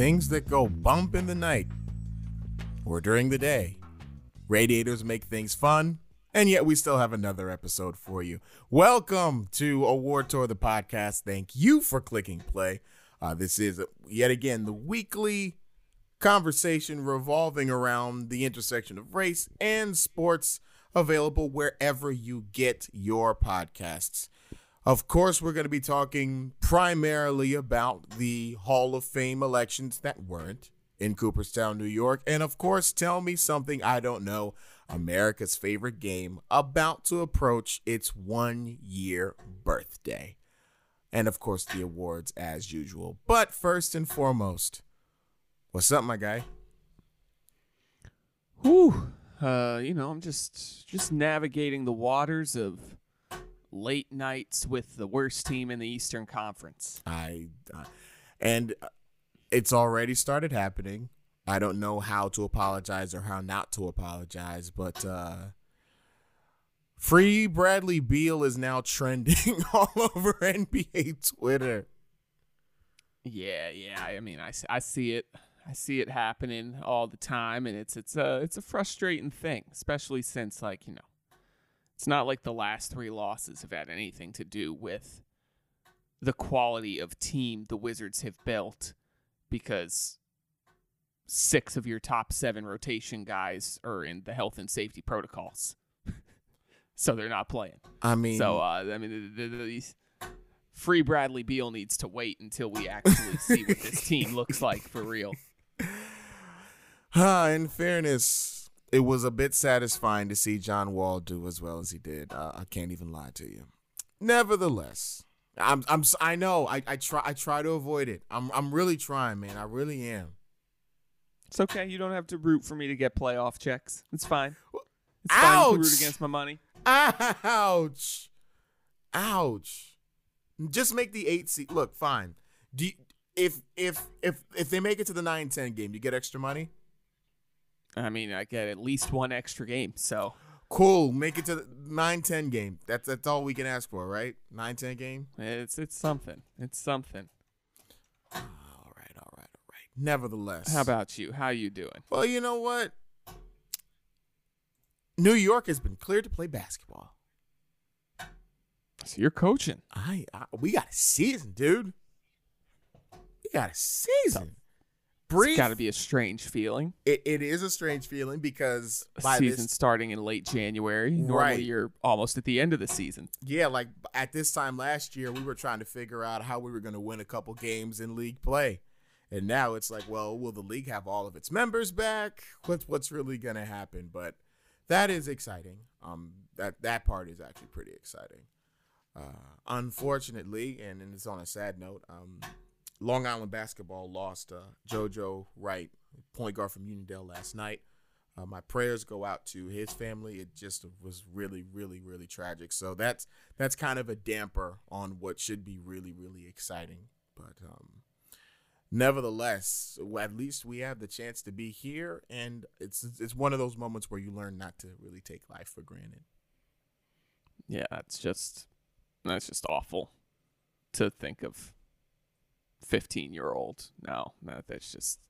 things that go bump in the night or during the day. Radiators make things fun, and yet we still have another episode for you. Welcome to Award Tour, the podcast. Thank you for clicking play. Uh, this is yet again the weekly conversation revolving around the intersection of race and sports, available wherever you get your podcasts. Of course, we're going to be talking primarily about the Hall of Fame elections that weren't in Cooperstown, New York. And of course, tell me something I don't know America's favorite game about to approach its one year birthday. And of course, the awards as usual. But first and foremost, what's up, my guy? Whew. Uh, you know, I'm just just navigating the waters of late nights with the worst team in the Eastern Conference. I uh, and it's already started happening. I don't know how to apologize or how not to apologize, but uh Free Bradley Beal is now trending all over NBA Twitter. Yeah, yeah. I mean, I, I see it. I see it happening all the time, and it's it's a it's a frustrating thing, especially since like you know, it's not like the last three losses have had anything to do with the quality of team the Wizards have built, because six of your top seven rotation guys are in the health and safety protocols so they're not playing. I mean, so uh, I mean, the, the, these free Bradley Beal needs to wait until we actually see what this team looks like for real. Uh, in fairness, it was a bit satisfying to see John Wall do as well as he did. Uh, I can't even lie to you. Nevertheless, I'm I'm I know I, I try I try to avoid it. I'm I'm really trying, man. I really am. It's okay. You don't have to root for me to get playoff checks. It's fine. It's Ouch! fine. You root against my money. Ouch. Ouch. Just make the eight seat. Look, fine. Do you, if if if if they make it to the 9-10 game, you get extra money? I mean, I get at least one extra game, so cool. Make it to the 9-10 game. That's that's all we can ask for, right? 9-10 game. It's it's something. It's something. All right, all right, all right. Nevertheless, how about you? How you doing? Well, you know what. New York has been cleared to play basketball. So you're coaching. I, I we got a season, dude. We got a season. Brief. It's got to be a strange feeling. It, it is a strange feeling because season this, starting in late January. Normally, right. you're almost at the end of the season. Yeah, like at this time last year, we were trying to figure out how we were going to win a couple games in league play, and now it's like, well, will the league have all of its members back? What's what's really going to happen? But that is exciting. Um, that that part is actually pretty exciting. Uh, unfortunately, and, and it's on a sad note, um, Long Island basketball lost uh, JoJo Wright, point guard from Uniondale, last night. Uh, my prayers go out to his family. It just was really, really, really tragic. So that's that's kind of a damper on what should be really, really exciting. But um, nevertheless, at least we have the chance to be here, and it's it's one of those moments where you learn not to really take life for granted. Yeah, that's just that's just awful to think of. Fifteen year old No, that that's just.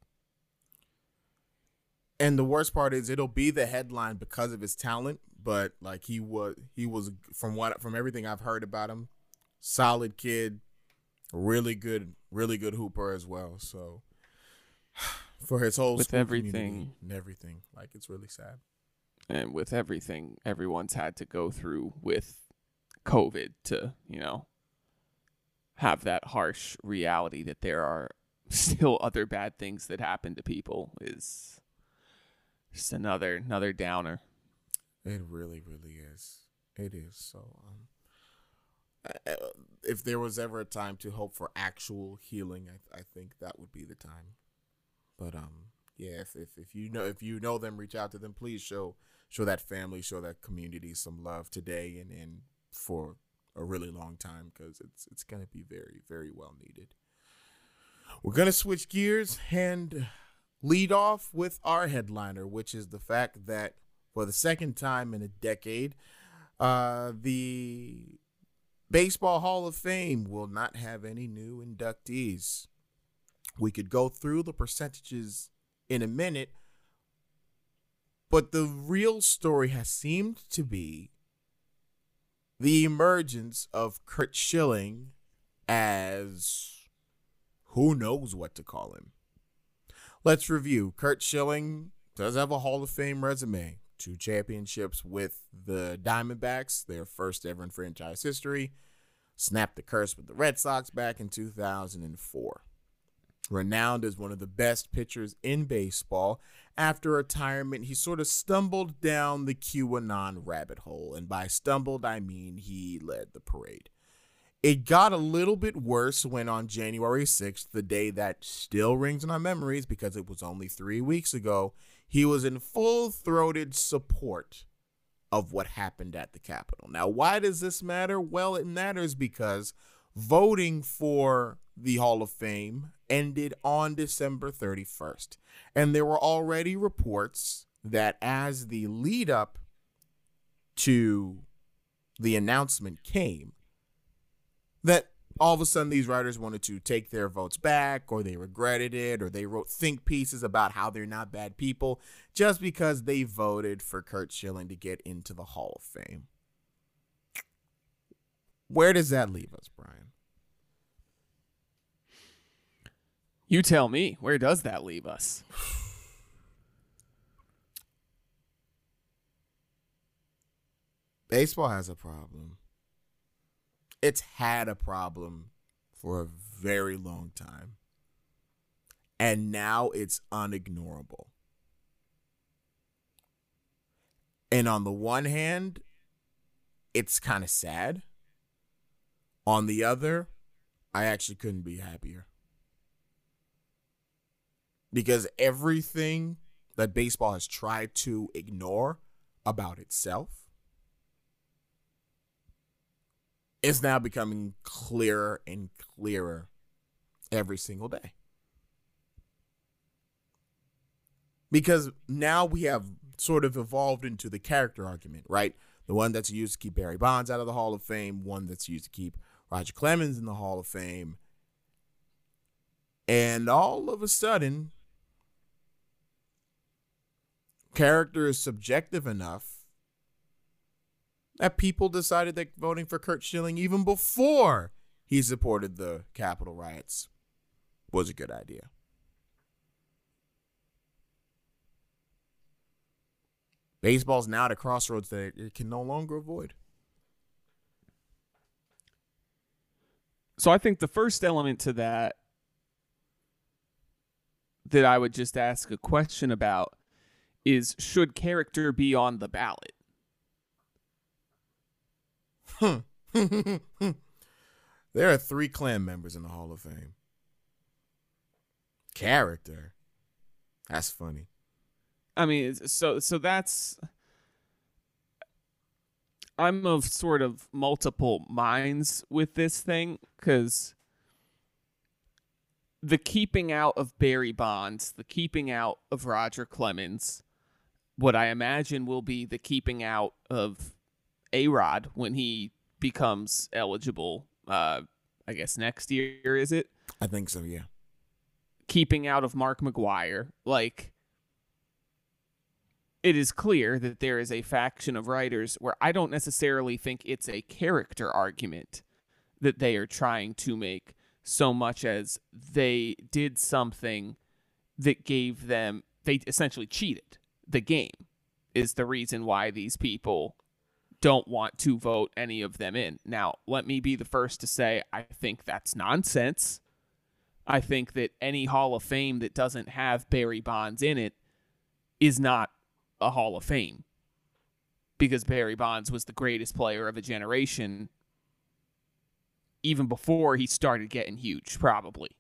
And the worst part is, it'll be the headline because of his talent, but like he was, he was from what from everything I've heard about him, solid kid, really good, really good hooper as well. So for his whole with everything and everything, like it's really sad. And with everything everyone's had to go through with COVID to, you know, have that harsh reality that there are still other bad things that happen to people is just another another downer. It really, really is. It is. So, um, if there was ever a time to hope for actual healing, I, I think that would be the time. But um, yeah, if, if if you know if you know them, reach out to them. Please show show that family, show that community some love today and and for a really long time because it's it's gonna be very very well needed. We're gonna switch gears and lead off with our headliner, which is the fact that for the second time in a decade, uh, the Baseball Hall of Fame will not have any new inductees. We could go through the percentages in a minute, but the real story has seemed to be the emergence of Curt Schilling as who knows what to call him. Let's review. Curt Schilling does have a Hall of Fame resume. Two championships with the Diamondbacks, their first ever in franchise history. Snapped the curse with the Red Sox back in 2004. Renowned as one of the best pitchers in baseball, after retirement, he sort of stumbled down the QAnon rabbit hole. And by stumbled, I mean he led the parade. It got a little bit worse when on January 6th, the day that still rings in our memories because it was only three weeks ago, he was in full throated support of what happened at the Capitol. Now, why does this matter? Well, it matters because voting for the Hall of Fame ended on December 31st. And there were already reports that as the lead up to the announcement came, that all of a sudden these writers wanted to take their votes back or they regretted it or they wrote think pieces about how they're not bad people just because they voted for Curt Schilling to get into the Hall of Fame. Where does that leave us, Brian? You tell me, where does that leave us? Baseball has a problem it's had a problem for a very long time. And now it's unignorable. And on the one hand, it's kind of sad. On the other, I actually couldn't be happier. Because everything that baseball has tried to ignore about itself is now becoming clearer and clearer every single day. Because now we have sort of evolved into the character argument, right? The one that's used to keep Barry Bonds out of the Hall of Fame, one that's used to keep Roger Clemens in the Hall of Fame. And all of a sudden, character is subjective enough that people decided that voting for Curt Schilling even before he supported the Capitol riots was a good idea. Baseball's now at a crossroads that it can no longer avoid. So I think the first element to that that I would just ask a question about is should character be on the ballot? there are three Klan members in the Hall of Fame. Character. That's funny. I mean, so so that's I'm of sort of multiple minds with this thing because the keeping out of Barry Bonds, the keeping out of Roger Clemens, what I imagine will be the keeping out of A Rod when he becomes eligible. Uh, I guess next year is it? I think so. Yeah. Keeping out of Mark McGwire, like it is clear that there is a faction of writers where I don't necessarily think it's a character argument that they are trying to make so much as they did something that gave them they essentially cheated the game is the reason why these people don't want to vote any of them in. Now, let me be the first to say I think that's nonsense. I think that any Hall of Fame that doesn't have Barry Bonds in it is not a Hall of Fame because Barry Bonds was the greatest player of a generation even before he started getting huge, probably.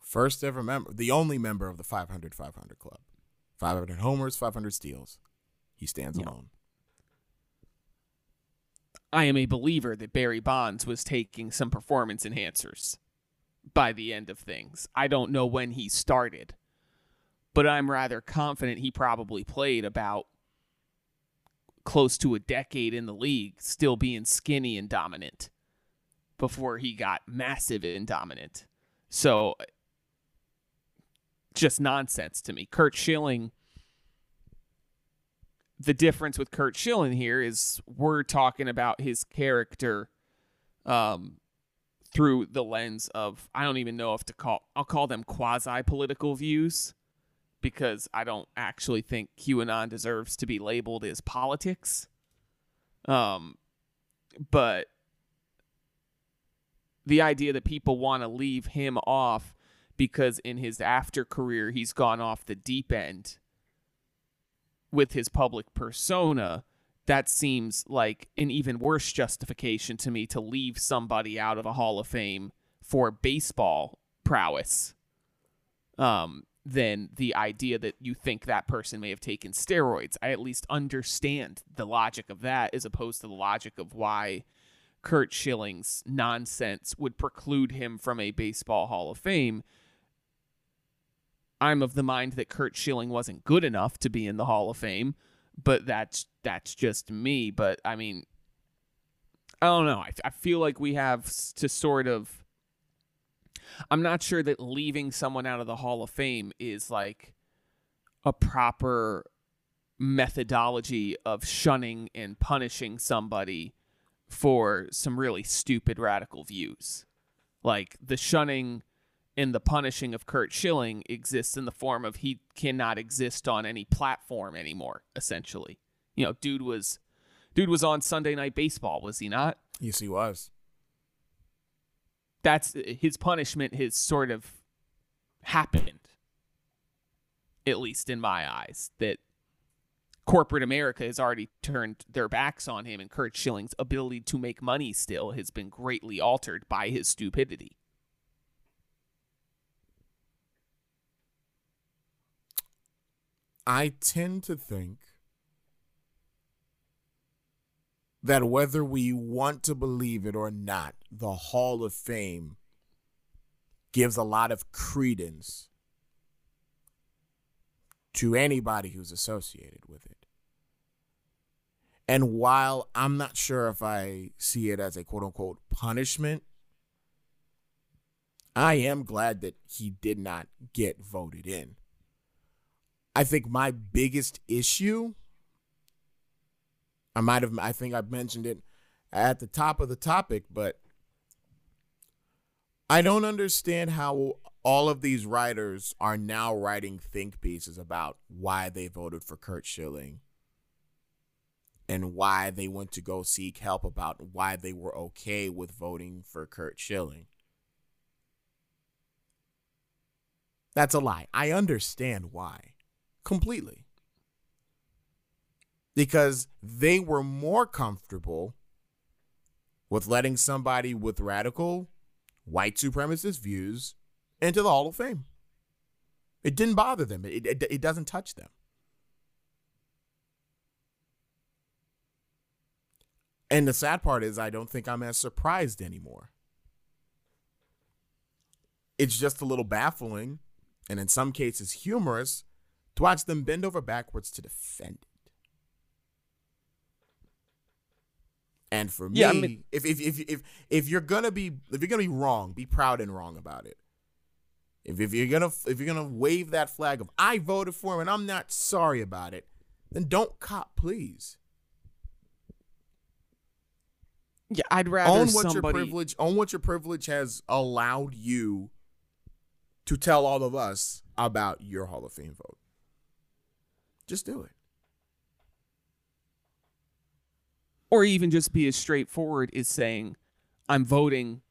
First ever member, the only member of the 500 500 club. 500 homers, 500 steals. He stands alone. I am a believer that Barry Bonds was taking some performance enhancers by the end of things. I don't know when he started, but I'm rather confident he probably played about close to a decade in the league, still being skinny and dominant before he got massive and dominant. So just nonsense to me. Curt Schilling the difference with Curt Schilling here is we're talking about his character um, through the lens of I don't even know if to call I'll call them quasi political views because I don't actually think QAnon deserves to be labeled as politics. Um, but the idea that people want to leave him off because in his after career he's gone off the deep end with his public persona, that seems like an even worse justification to me to leave somebody out of a Hall of Fame for baseball prowess um, than the idea that you think that person may have taken steroids. I at least understand the logic of that as opposed to the logic of why Curt Schilling's nonsense would preclude him from a baseball Hall of Fame I'm of the mind that Curt Schilling wasn't good enough to be in the Hall of Fame, but that's that's just me. But I mean, I don't know. I, I feel like we have to sort of. I'm not sure that leaving someone out of the Hall of Fame is like a proper methodology of shunning and punishing somebody for some really stupid radical views. Like the shunning and the punishing of Curt Schilling exists in the form of he cannot exist on any platform anymore. Essentially, you know, dude was, dude was on Sunday Night Baseball, was he not? Yes, he was. That's his punishment. Has sort of happened, at least in my eyes. That corporate America has already turned their backs on him, and Curt Schilling's ability to make money still has been greatly altered by his stupidity. I tend to think that whether we want to believe it or not, the Hall of Fame gives a lot of credence to anybody who's associated with it. And while I'm not sure if I see it as a quote unquote punishment, I am glad that he did not get voted in. I think my biggest issue, I might have, I think I've mentioned it at the top of the topic, but I don't understand how all of these writers are now writing think pieces about why they voted for Curt Schilling and why they went to go seek help about why they were okay with voting for Curt Schilling. That's a lie. I understand why completely. Because they were more comfortable with letting somebody with radical white supremacist views into the Hall of Fame. It didn't bother them, it, it, it doesn't touch them. And the sad part is, I don't think I'm as surprised anymore. It's just a little baffling and in some cases humorous to watch them bend over backwards to defend it. And for me, yeah, I mean, if, if if if if you're gonna be if you're gonna be wrong, be proud and wrong about it. If if you're gonna if you're gonna wave that flag of I voted for him and I'm not sorry about it, then don't cop, please. Yeah, I'd rather own what somebody... your privilege own what your privilege has allowed you to tell all of us about your Hall of Fame vote. Just do it. Or even just be as straightforward as saying, I'm voting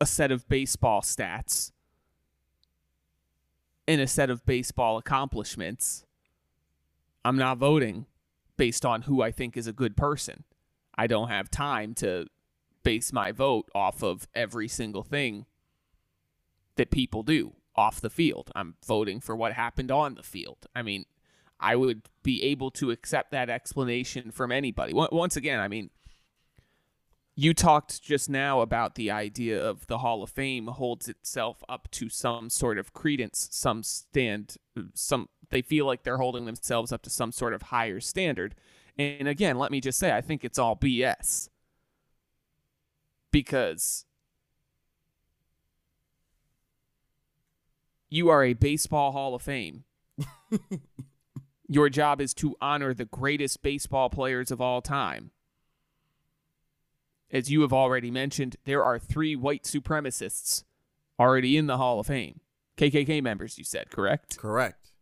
a set of baseball stats and a set of baseball accomplishments. I'm not voting based on who I think is a good person. I don't have time to base my vote off of every single thing that people do off the field. I'm voting for what happened on the field. I mean, I would be able to accept that explanation from anybody. Once again, I mean, you talked just now about the idea of the Hall of Fame holds itself up to some sort of credence, some stand, some they feel like they're holding themselves up to some sort of higher standard. And again, let me just say, I think it's all BS. Because You are a baseball Hall of Fame. Your job is to honor the greatest baseball players of all time. As you have already mentioned, there are three white supremacists already in the Hall of Fame. KKK members, you said, correct? Correct.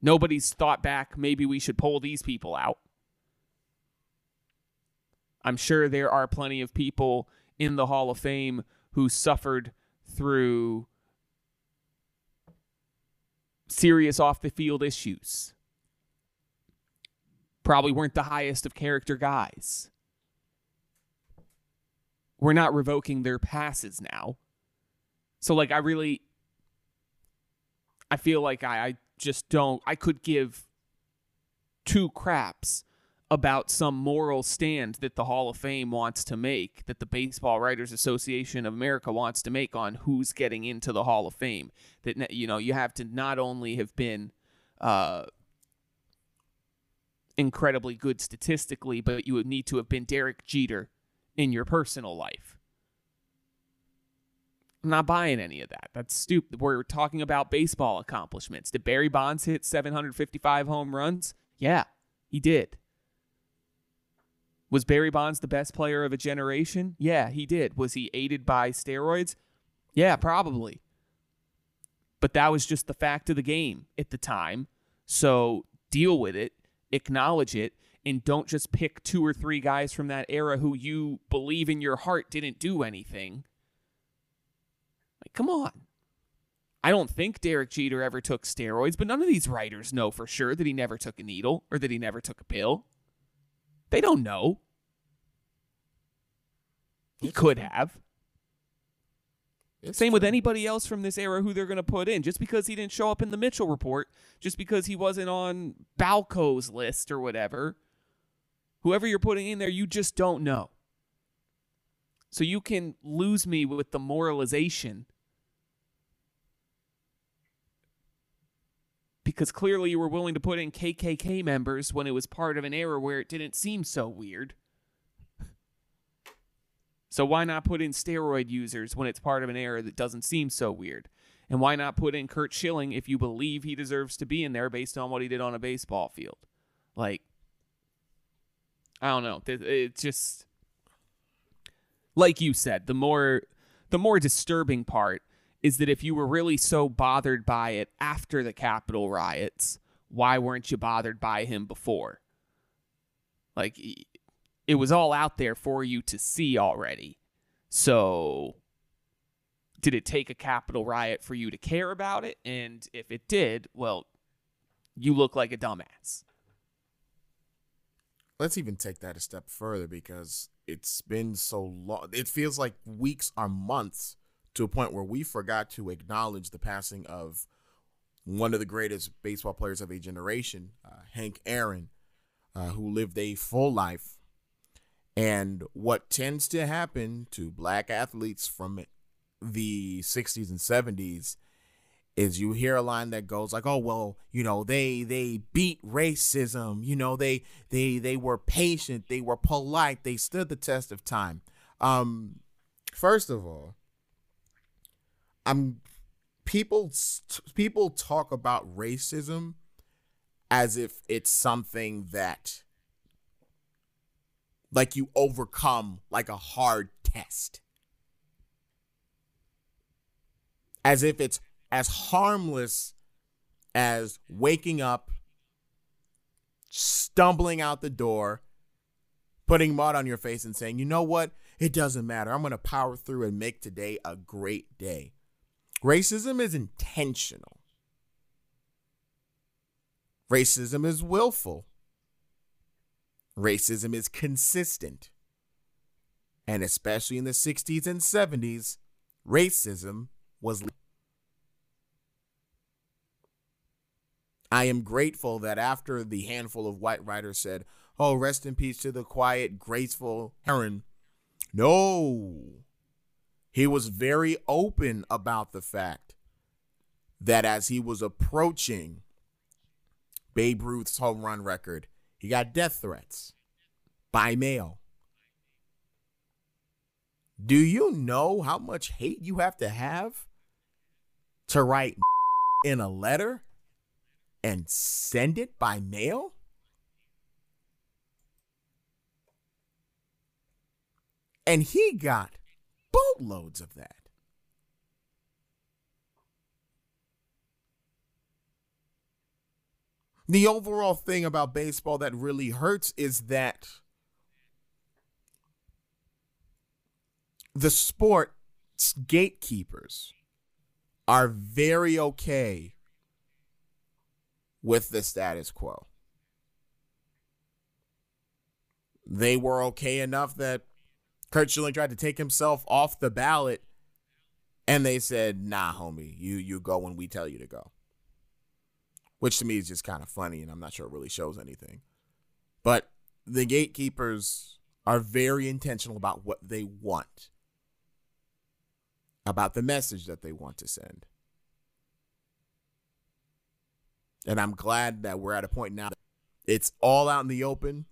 Nobody's thought back, maybe we should pull these people out. I'm sure there are plenty of people in the Hall of Fame who suffered through serious off the field issues. Probably weren't the highest of character guys. We're not revoking their passes now. So, like, I really. I feel like I, I just don't. I could give two craps about some moral stand that the Hall of Fame wants to make, that the Baseball Writers Association of America wants to make on who's getting into the Hall of Fame. That you know, you have to not only have been uh, incredibly good statistically, but you would need to have been Derek Jeter in your personal life. I'm not buying any of that. That's stupid. We're talking about baseball accomplishments. Did Barry Bonds hit 755 home runs? Yeah, he did. Was Barry Bonds the best player of a generation? Yeah, he did. Was he aided by steroids? Yeah, probably. But that was just the fact of the game at the time. So deal with it, acknowledge it, and don't just pick two or three guys from that era who you believe in your heart didn't do anything. Like, come on. I don't think Derek Jeter ever took steroids, but none of these writers know for sure that he never took a needle or that he never took a pill. They don't know. He could have. It's Same with anybody else from this era who they're going to put in. Just because he didn't show up in the Mitchell report, just because he wasn't on BALCO's list or whatever, whoever you're putting in there, you just don't know. So you can lose me with the moralization because clearly you were willing to put in KKK members when it was part of an era where it didn't seem so weird. So why not put in steroid users when it's part of an era that doesn't seem so weird? And why not put in Curt Schilling if you believe he deserves to be in there based on what he did on a baseball field? Like, I don't know. It's just like you said. The more the more disturbing part is that if you were really so bothered by it after the Capitol riots, why weren't you bothered by him before? Like, it was all out there for you to see already. So, did it take a Capitol riot for you to care about it? And if it did, well, you look like a dumbass. let's even take that a step further because it's been so long. It feels like weeks or months to a point where we forgot to acknowledge the passing of one of the greatest baseball players of a generation, uh, Hank Aaron, uh, who lived a full life. And what tends to happen to black athletes from the 60s and 70s is you hear a line that goes like oh well you know they they beat racism. You know they they they were patient. They were polite. They stood the test of time. Um first of all i'm people people talk about racism as if it's something that like you overcome like a hard test as if it's as harmless as waking up, stumbling out the door, putting mud on your face, and saying, you know what? It doesn't matter. I'm going to power through and make today a great day. Racism is intentional, racism is willful, racism is consistent. And especially in the 60s and 70s, racism was. I am grateful that after the handful of white writers said, Oh, rest in peace to the quiet, graceful Aaron, No. He was very open about the fact that as he was approaching Babe Ruth's home run record, he got death threats by mail. Do you know how much hate you have to have to write in a letter and send it by mail? And he got boatloads of that. The overall thing about baseball that really hurts is that the sport's gatekeepers are very okay with the status quo. They were okay enough that Curt Schilling tried to take himself off the ballot and they said, "Nah, homie, you you go when we tell you to go." Which to me is just kind of funny and I'm not sure it really shows anything. But the gatekeepers are very intentional about what they want. About the message that they want to send. And I'm glad that we're at a point now it's all out in the open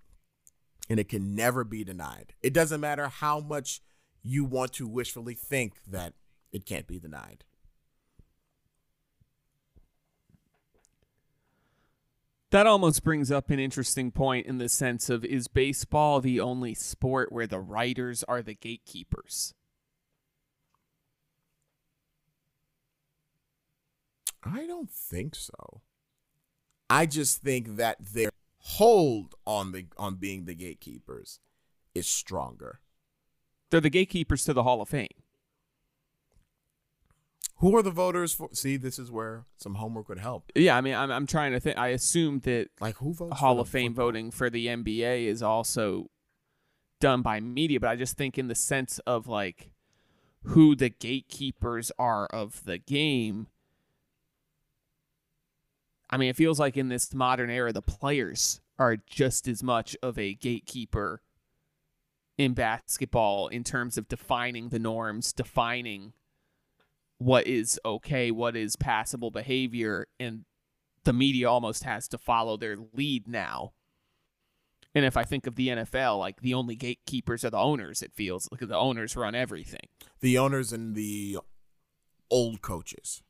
and it can never be denied. It doesn't matter how much you want to wishfully think that it can't be denied. That almost brings up an interesting point in the sense of is baseball the only sport where the writers are the gatekeepers? I don't think so. I just think that their hold on the on being the gatekeepers is stronger. They're the gatekeepers to the Hall of Fame. Who are the voters for? See, this is where some homework would help. Yeah, I mean, I'm I'm trying to think. I assume that like who votes Hall of Fame football? voting for the NBA is also done by media, but I just think in the sense of like who the gatekeepers are of the game I mean, it feels like in this modern era, the players are just as much of a gatekeeper in basketball in terms of defining the norms, defining what is okay, what is passable behavior, and the media almost has to follow their lead now. And if I think of the NFL, like the only gatekeepers are the owners, it feels like the owners run everything. The owners and the old coaches.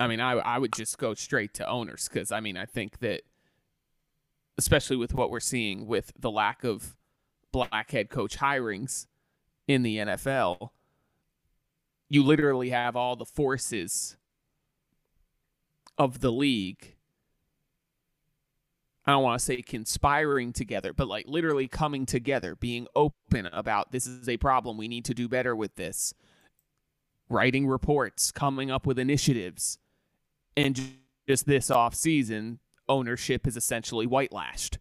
I mean, I I would just go straight to owners because I mean, I think that especially with what we're seeing with the lack of black head coach hirings in the NFL, you literally have all the forces of the league. I don't want to say conspiring together, but like literally coming together, being open about this is a problem. We need to do better with this. Writing reports, coming up with initiatives and just this off season, ownership is essentially white lashed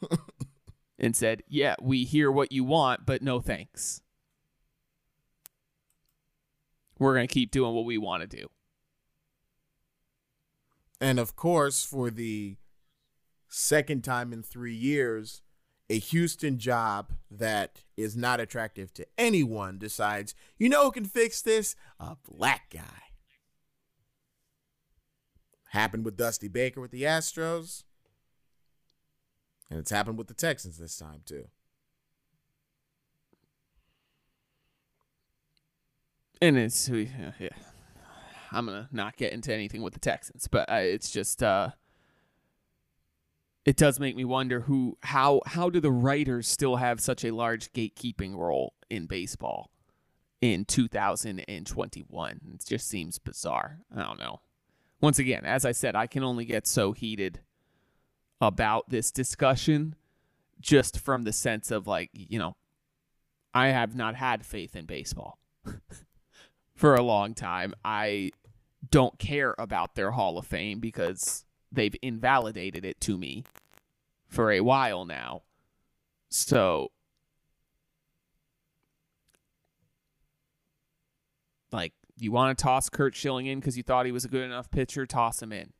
and said, "Yeah, we hear what you want, but no thanks. We're going to keep doing what we want to do." And of course, for the second time in 3 years, a Houston job that is not attractive to anyone decides, "You know who can fix this? A black guy." Happened with Dusty Baker with the Astros. And it's happened with the Texans this time, too. And it's, yeah. I'm going to not get into anything with the Texans, but it's just, uh, it does make me wonder who, how, how do the writers still have such a large gatekeeping role in baseball in 2021? It just seems bizarre. I don't know once again, as I said, I can only get so heated about this discussion just from the sense of like, you know, I have not had faith in baseball for a long time. I don't care about their Hall of Fame because they've invalidated it to me for a while now. So like you want to toss Curt Schilling in because you thought he was a good enough pitcher? Toss him in.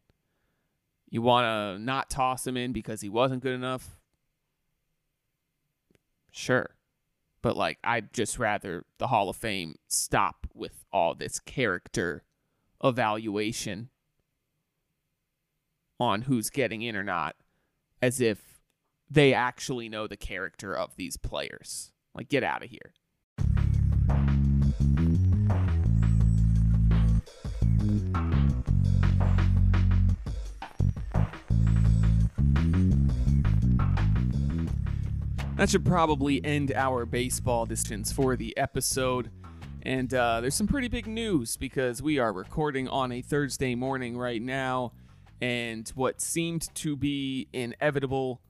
You want to not toss him in because he wasn't good enough? Sure. But, like, I'd just rather the Hall of Fame stop with all this character evaluation on who's getting in or not as if they actually know the character of these players. Like, get out of here. That should probably end our baseball distance for the episode. And uh, there's some pretty big news because we are recording on a Thursday morning right now, and what seemed to be inevitable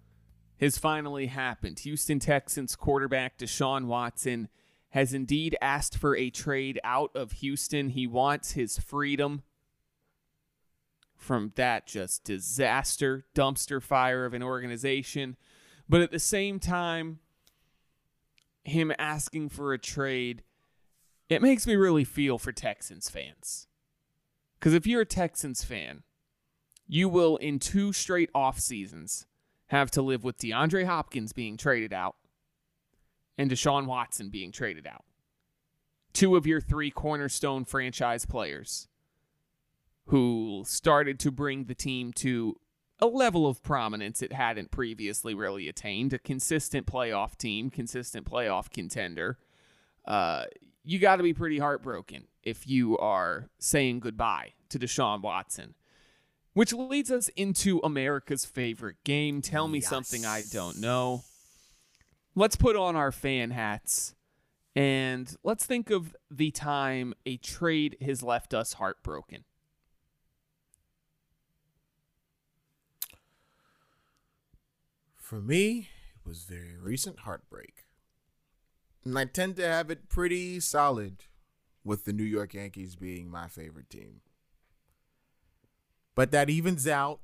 has finally happened. Houston Texans quarterback Deshaun Watson has indeed asked for a trade out of Houston. He wants his freedom from that just disaster, dumpster fire of an organization. But at the same time, him asking for a trade, it makes me really feel for Texans fans. Because if you're a Texans fan, you will, in two straight off seasons, have to live with DeAndre Hopkins being traded out and Deshaun Watson being traded out. Two of your three cornerstone franchise players who started to bring the team to a level of prominence it hadn't previously really attained, a consistent playoff team, consistent playoff contender. Uh, you got to be pretty heartbroken if you are saying goodbye to Deshaun Watson. Which leads us into America's favorite game. Tell me yes. something I don't know. Let's put on our fan hats and let's think of the time a trade has left us heartbroken. For me, it was very recent heartbreak. And I tend to have it pretty solid with the New York Yankees being my favorite team. But that evens out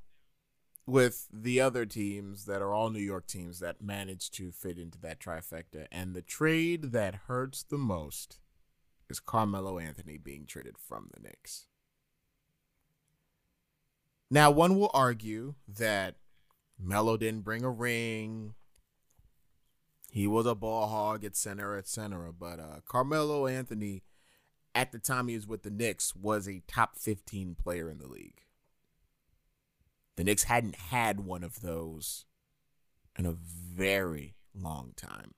with the other teams that are all New York teams that manage to fit into that trifecta. And the trade that hurts the most is Carmelo Anthony being traded from the Knicks. Now, one will argue that Melo didn't bring a ring. He was a ball hog, etc., etc. But uh, Carmelo Anthony, at the time he was with the Knicks, was a top 15 player in the league. The Knicks hadn't had one of those in a very long time.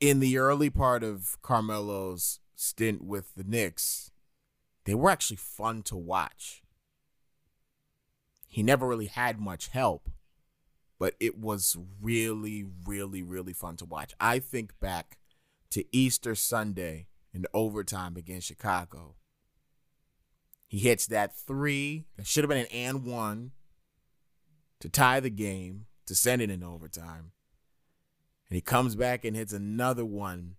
In the early part of Carmelo's stint with the Knicks, they were actually fun to watch he never really had much help, but it was really, really, really fun to watch. I think back to Easter Sunday in overtime against Chicago. He hits that three that should have been an and one to tie the game, to send it in overtime. And he comes back and hits another one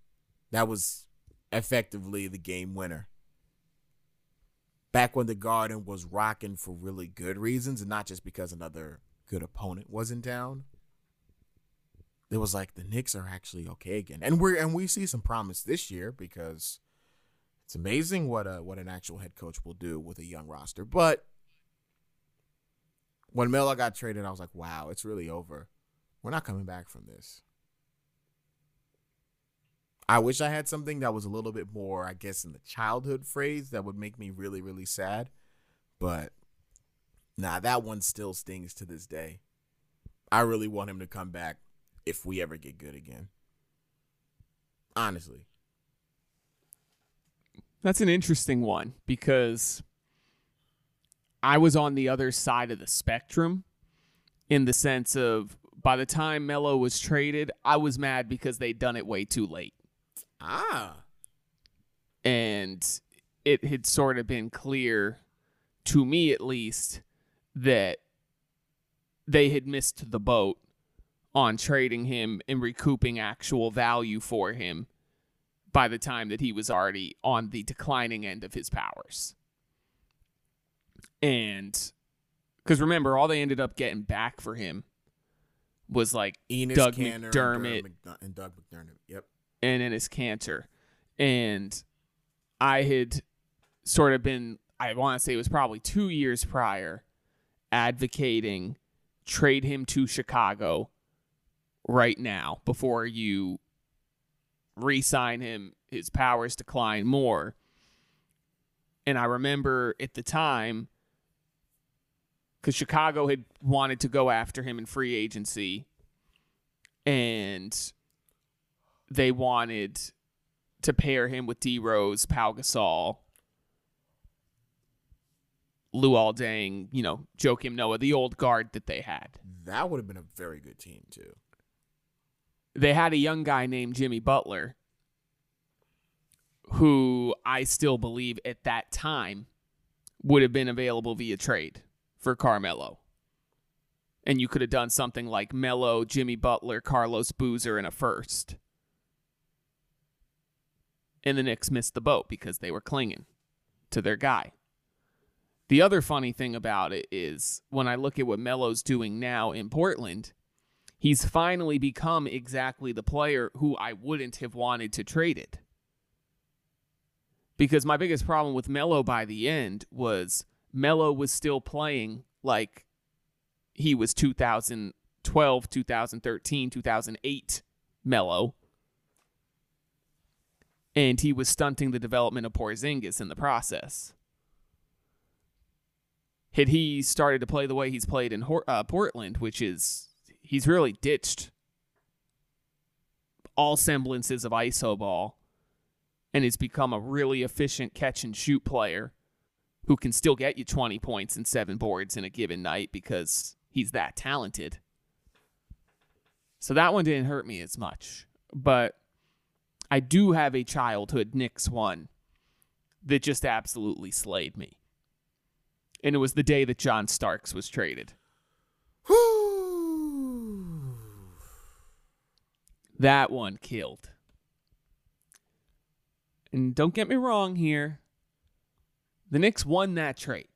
that was effectively the game winner back when the Garden was rocking for really good reasons and not just because another good opponent was in town. It was like the Knicks are actually okay again, and we're and we see some promise this year because it's amazing what a what an actual head coach will do with a young roster. But when Melo got traded, I was like, wow, it's really over. We're not coming back from this. I wish I had something that was a little bit more, I guess, in the childhood phrase that would make me really, really sad. But nah, that one still stings to this day. I really want him to come back if we ever get good again. Honestly. That's an interesting one because I was on the other side of the spectrum in the sense of by the time Melo was traded, I was mad because they'd done it way too late. Ah. And it had sort of been clear, to me at least, that they had missed the boat on trading him and recouping actual value for him by the time that he was already on the declining end of his powers. And because remember, all they ended up getting back for him was like Enes Doug Kanter McDermott and Doug McDermott. Yep and Enes Kanter. And I had sort of been, I want to say it was probably two years prior, advocating trade him to Chicago right now before you re sign him, his powers decline more. And I remember at the time, because Chicago had wanted to go after him in free agency, and they wanted to pair him with D Rose, Pau Gasol, Luol Deng, you know, Joakim Noah, the old guard that they had. That would have been a very good team too. They had a young guy named Jimmy Butler, who I still believe at that time would have been available via trade for Carmelo. And you could have done something like Melo, Jimmy Butler, Carlos Boozer, and a first. And the Knicks missed the boat because they were clinging to their guy. The other funny thing about it is when I look at what Melo's doing now in Portland, he's finally become exactly the player who I wouldn't have wanted to trade it. Because my biggest problem with Melo by the end was Melo was still playing like he was 2012, 2013, 2008 Melo. And he was stunting the development of Porzingis in the process. Had he started to play the way he's played in uh, Portland, which is he's really ditched all semblances of iso ball and has become a really efficient catch and shoot player who can still get you 20 points and seven boards in a given night because he's that talented. So that one didn't hurt me as much. But I do have a childhood Knicks one that just absolutely slayed me. And it was the day that John Starks was traded. that one killed. And don't get me wrong here. The Knicks won that trade.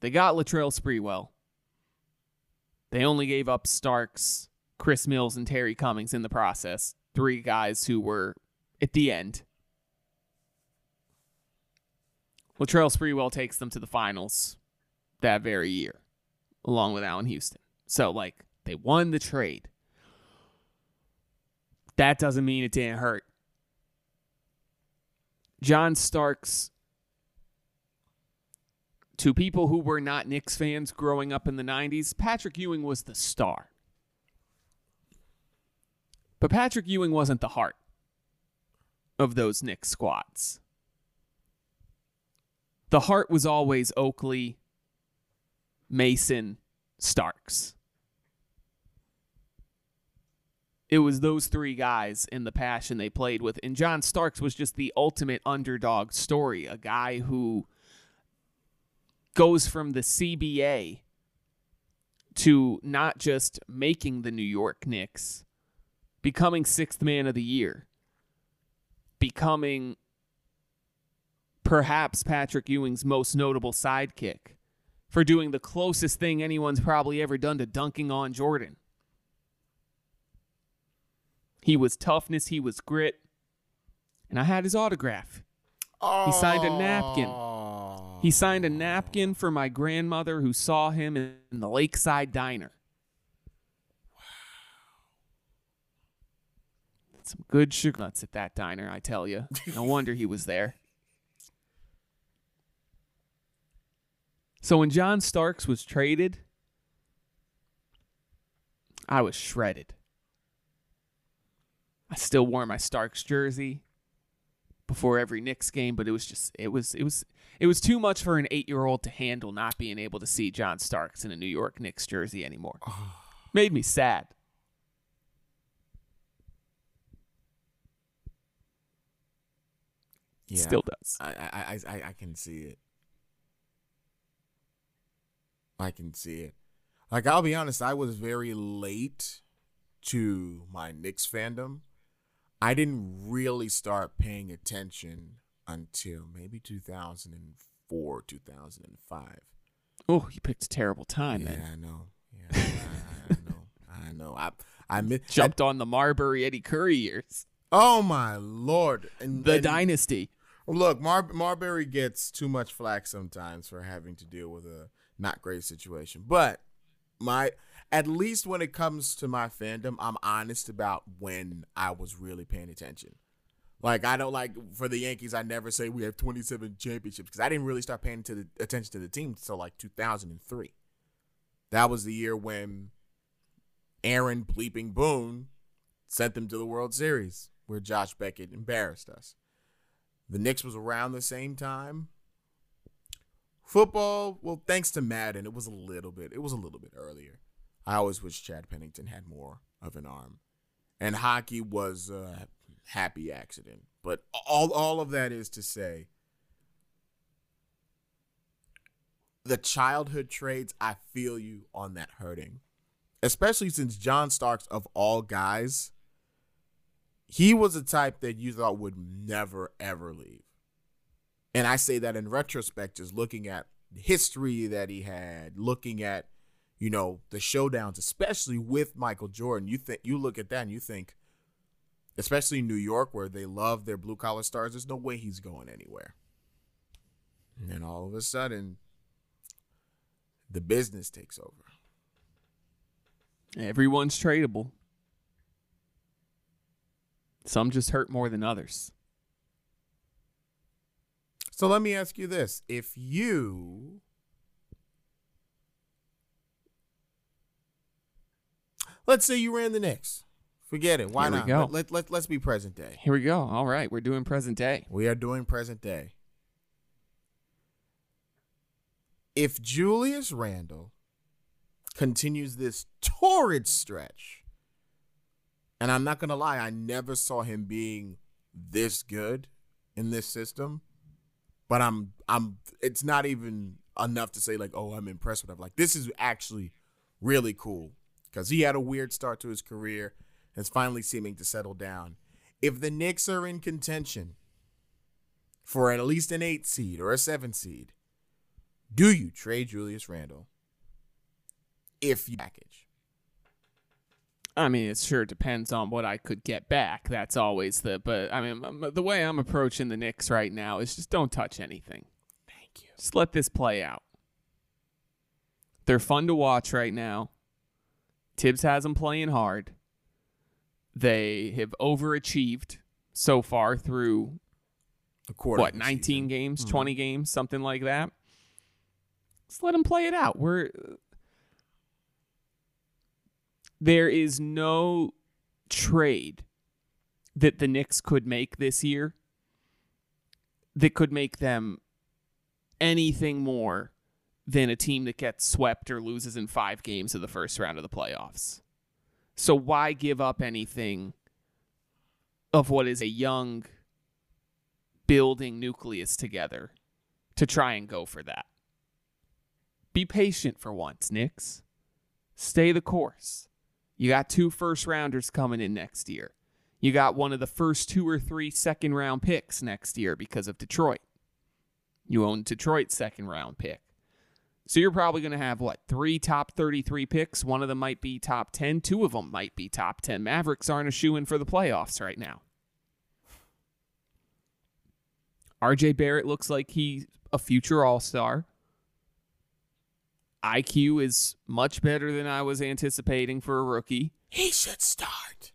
They got Latrell Sprewell. They only gave up Starks, Chris Mills, and Terry Cummings in the process. Three guys who were at the end. Latrell Sprewell takes them to the finals that very year, along with Allan Houston. So, like, they won the trade. That doesn't mean it didn't hurt. John Starks, to people who were not Knicks fans growing up in the 90s, Patrick Ewing was the star. But Patrick Ewing wasn't the heart of those Knicks squads. The heart was always Oakley, Mason, Starks. It was those three guys in the passion they played with. And John Starks was just the ultimate underdog story, a guy who goes from the CBA to not just making the New York Knicks, becoming sixth man of the year, becoming perhaps Patrick Ewing's most notable sidekick for doing the closest thing anyone's probably ever done to dunking on Jordan. He was toughness, he was grit, and I had his autograph. He signed a napkin. He signed a napkin for my grandmother who saw him in the Lakeside Diner. Some good sugar nuts at that diner, I tell you. No wonder he was there. So when John Starks was traded, I was shredded. I still wore my Starks jersey before every Knicks game, but it was just it was it was it was too much for an eight year old to handle not being able to see John Starks in a New York Knicks jersey anymore. Made me sad. Yeah, Still does. I, I I I can see it. I can see it. Like I'll be honest, I was very late to my Knicks fandom. I didn't really start paying attention until maybe 2004, 2005. Oh, you picked a terrible time yeah, then. I know. Yeah, I, I know. I know. I I jumped I, on the Marbury Eddie Curry years. Oh my lord! And the and, dynasty. Look, Mar- Marbury gets too much flack sometimes for having to deal with a not great situation. But my at least when it comes to my fandom, I'm honest about when I was really paying attention. Like I don't like for the Yankees, I never say we have 27 championships because I didn't really start paying to the, attention to the team until like 2003. That was the year when Aaron bleeping Boone sent them to the World Series, where Josh Beckett embarrassed us. The Knicks was around the same time. Football, well, thanks to Madden, it was a little bit. It was a little bit earlier. I always wish Chad Pennington had more of an arm, and hockey was a happy accident. But all all of that is to say, the childhood trades. I feel you on that hurting, especially since John Starks of all guys, he was a type that you thought would never ever leave. And I say that in retrospect, just looking at the history that he had, looking at, you know, the showdowns, especially with Michael Jordan. You think you look at that and you think, especially in New York where they love their blue collar stars, there's no way he's going anywhere. Hmm. And then all of a sudden, the business takes over. Everyone's tradable. Some just hurt more than others. So let me ask you this. If you Let's say you ran the Knicks. Forget it. Why not? go. Let, let, let, let's be present day. Here we go. All right, we're doing present day. We are doing present day. If Julius Randle continues this torrid stretch, and I'm not to lie, I never saw him being this good in this system, but I'm I'm it's not even enough to say like, "Oh, I'm impressed with him." Like this is actually really cool cuz he had a weird start to his career and is finally seeming to settle down. If the Knicks are in contention for at least an 8 seed or a 7 seed, do you trade Julius Randle? If you package. I mean, it sure depends on what I could get back. That's always the. But I mean, the way I'm approaching the Knicks right now is just don't touch anything. Thank you. Just let this play out. They're fun to watch right now. Thibs has them playing hard. They have overachieved so far through A quarter what 19 season. games, Mhm. 20 games, something like that. Let's let them play it out. We're there is no trade that the Knicks could make this year that could make them anything more than a team that gets swept or loses in 5 games of the first round of the playoffs. So why give up anything of what is a young building nucleus together to try and go for that. Be patient for once, Knicks. Stay the course. You got two first rounders coming in next year. You got one of the first two or three second round picks next year because of Detroit. You own Detroit's second round pick. So you're probably going to have what, three top 33 picks? One of them might be top 10, two of them might be top 10. Mavericks aren't a shoe in for the playoffs right now. RJ Barrett looks like he's a future All Star. IQ is much better than I was anticipating for a rookie. He should start.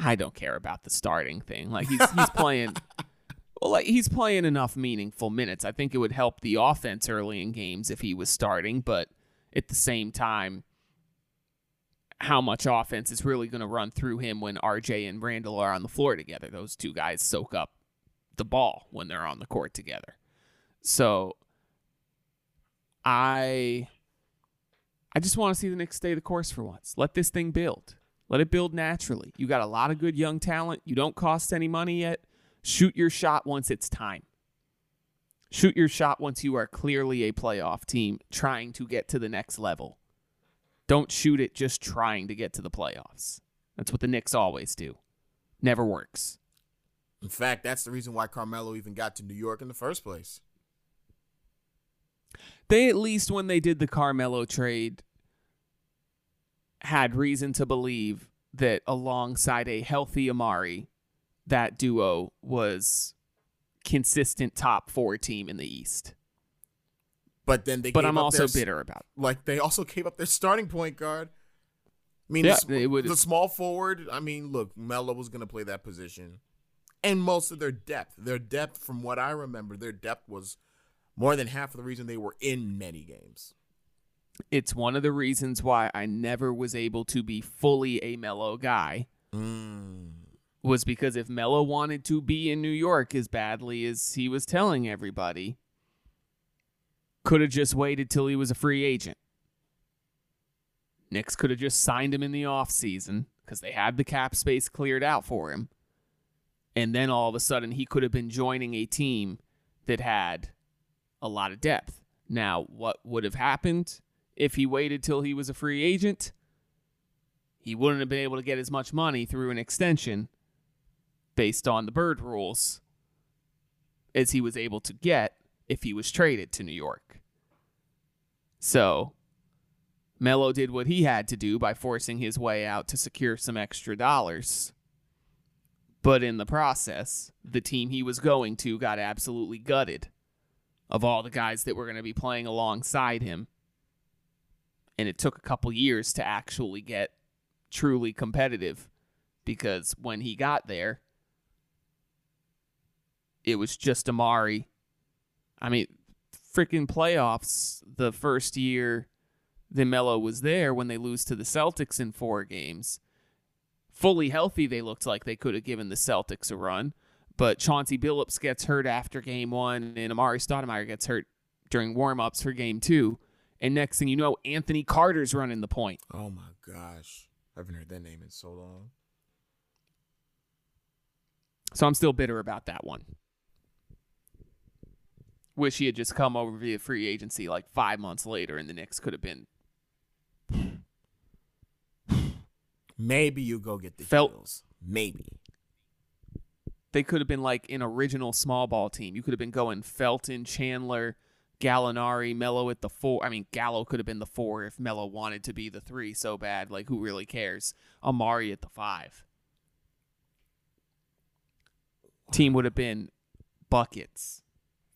I don't care about the starting thing. Like he's he's playing well, like he's playing enough meaningful minutes. I think it would help the offense early in games if he was starting, but at the same time, how much offense is really going to run through him when RJ and Randle are on the floor together? Those two guys soak up the ball when they're on the court together. So I I just want to see the Knicks stay the course for once. Let this thing build. Let it build naturally. You got a lot of good young talent. You don't cost any money yet. Shoot your shot once it's time. Shoot your shot once you are clearly a playoff team trying to get to the next level. Don't shoot it just trying to get to the playoffs. That's what the Knicks always do. Never works. In fact, that's the reason why Carmelo even got to New York in the first place. They at least when they did the Carmelo trade had reason to believe that alongside a healthy Amar'e, that duo was consistent top 4 team in the East. But then they But gave I'm up also their bitter about it. Like they also gave up their starting point guard. I mean, Yeah, the, the small forward. I mean, look, Melo was going to play that position, and most of their depth. Their depth, from what I remember, their depth was more than half of the reason they were in many games. It's one of the reasons why I never was able to be fully a Melo guy Mm. was because if Melo wanted to be in New York as badly as he was telling everybody, could have just waited till he was a free agent. Knicks could have just signed him in the offseason because they had the cap space cleared out for him. And then all of a sudden, he could have been joining a team that had a lot of depth. Now, what would have happened if he waited till he was a free agent? He wouldn't have been able to get as much money through an extension based on the bird rules as he was able to get if he was traded to New York. So, Melo did what he had to do by forcing his way out to secure some extra dollars. But in the process, the team he was going to got absolutely gutted of all the guys that were going to be playing alongside him. And it took a couple years to actually get truly competitive because when he got there, it was just Amar'e. I mean, freaking playoffs the first year that Melo was there when they lose to the Celtics in four games. Fully healthy, they looked like they could have given the Celtics a run. But Chauncey Billups gets hurt after game one, and Amar'e Stoudemire gets hurt during warm-ups for game two. And next thing you know, Anthony Carter's running the point. Oh my gosh. I haven't heard that name in so long. So I'm still bitter about that one. Wish he had just come over via free agency like five months later, and the Knicks could have been Maybe you go get the Felt- Heels. Maybe. They could have been like an original small ball team. You could have been going Felton, Chandler, Gallinari, Melo at the four. I mean, Gallo could have been the four if Melo wanted to be the three so bad. Like, who really cares? Amar'e at the five. Team would have been buckets.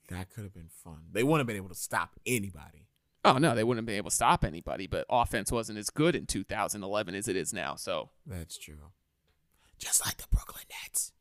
That could have been fun. They wouldn't have been able to stop anybody. Oh no, they wouldn't have been able to stop anybody. But offense wasn't as good in 2011 as it is now. So That's true. Just like the Brooklyn Nets.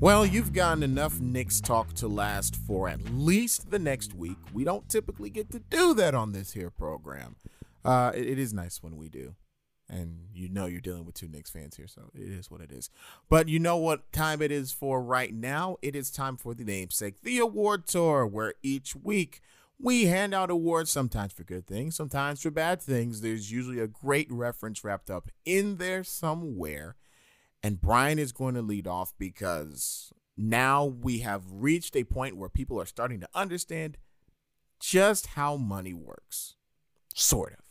Well, you've gotten enough Knicks talk to last for at least the next week. We don't typically get to do that on this here program. Uh, it- it is nice when we do. And you know you're dealing with two Knicks fans here, so it is what it is. But you know what time it is for right now? It is time for the namesake, the award tour, where each week we hand out awards, sometimes for good things, sometimes for bad things. There's usually a great reference wrapped up in there somewhere. And Brian is going to lead off because now we have reached a point where people are starting to understand just how money works. Sort of.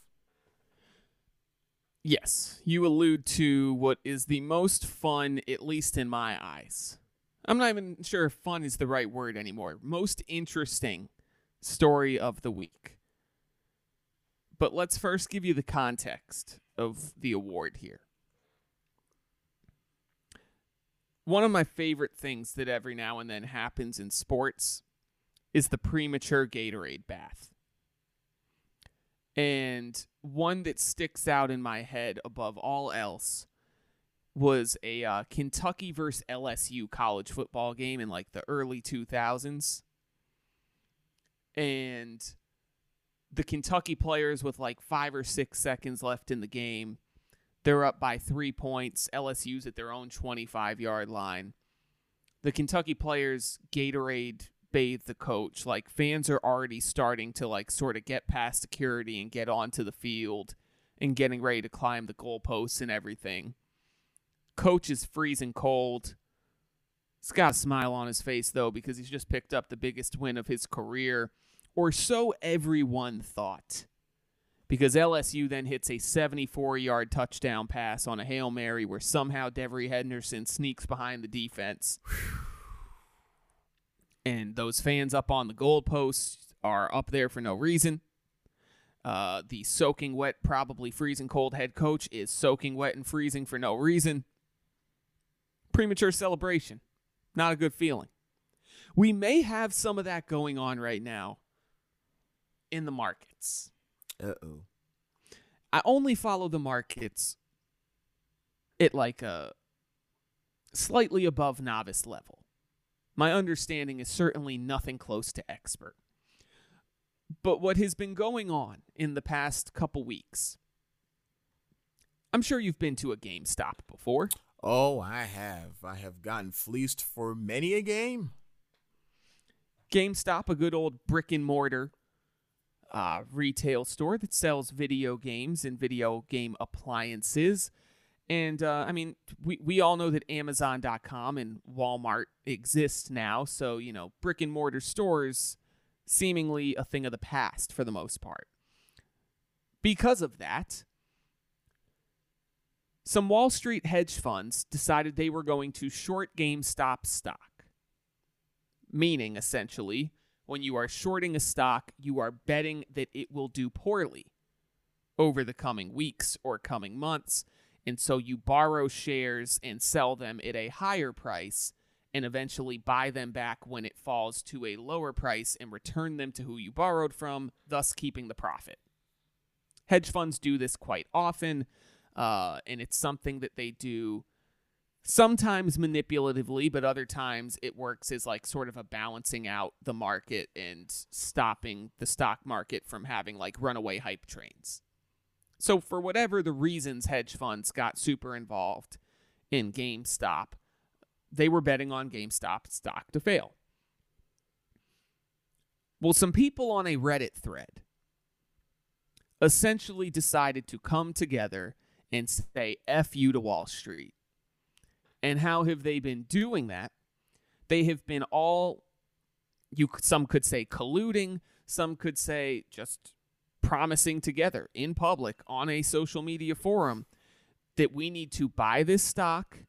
Yes, you allude to what is the most fun, at least in my eyes. I'm not even sure if fun is the right word anymore. Most interesting story of the week. But let's first give you the context of the award here. One of my favorite things that every now and then happens in sports is the premature Gatorade bath. And one that sticks out in my head above all else was a uh, Kentucky versus LSU college football game in like the early 2000s. And the Kentucky players with like five or six seconds left in the game, they're up by three points. LSU's at their own 25 yard line. The Kentucky players Gatorade bathe the coach. Like fans are already starting to like sort of get past security and get onto the field and getting ready to climb the goalposts and everything. Coach is freezing cold. He's got a smile on his face though because he's just picked up the biggest win of his career, or so everyone thought. Because LSU then hits a 74 yard touchdown pass on a Hail Mary where somehow Devery Henderson sneaks behind the defense and those fans up on the goalposts are up there for no reason. Uh, the soaking wet, probably freezing cold head coach is soaking wet and freezing for no reason. Premature celebration. Not a good feeling. We may have some of that going on right now in the markets. Uh oh. I only follow the markets at like a slightly above novice level. My understanding is certainly nothing close to expert. But what has been going on in the past couple weeks? I'm sure you've been to a GameStop before. Oh, I have. I have gotten fleeced for many a game. GameStop, a good old brick and mortar uh, retail store that sells video games and video game appliances. And uh, I mean, we, we all know that Amazon.com and Walmart exist now. So, you know, brick and mortar stores seemingly a thing of the past for the most part. Because of that, some Wall Street hedge funds decided they were going to short GameStop stock. Meaning, essentially, when you are shorting a stock, you are betting that it will do poorly over the coming weeks or coming months. And so you borrow shares and sell them at a higher price and eventually buy them back when it falls to a lower price and return them to who you borrowed from, thus keeping the profit. Hedge funds do this quite often, uh, and it's something that they do sometimes manipulatively, but other times it works as like sort of a balancing out the market and stopping the stock market from having like runaway hype trains. So, for whatever the reasons hedge funds got super involved in GameStop, they were betting on GameStop stock to fail. Well, some people on a Reddit thread essentially decided to come together and say F you to Wall Street. And how have they been doing that? They have been all you some could say colluding, some could say just promising together in public on a social media forum that we need to buy this stock,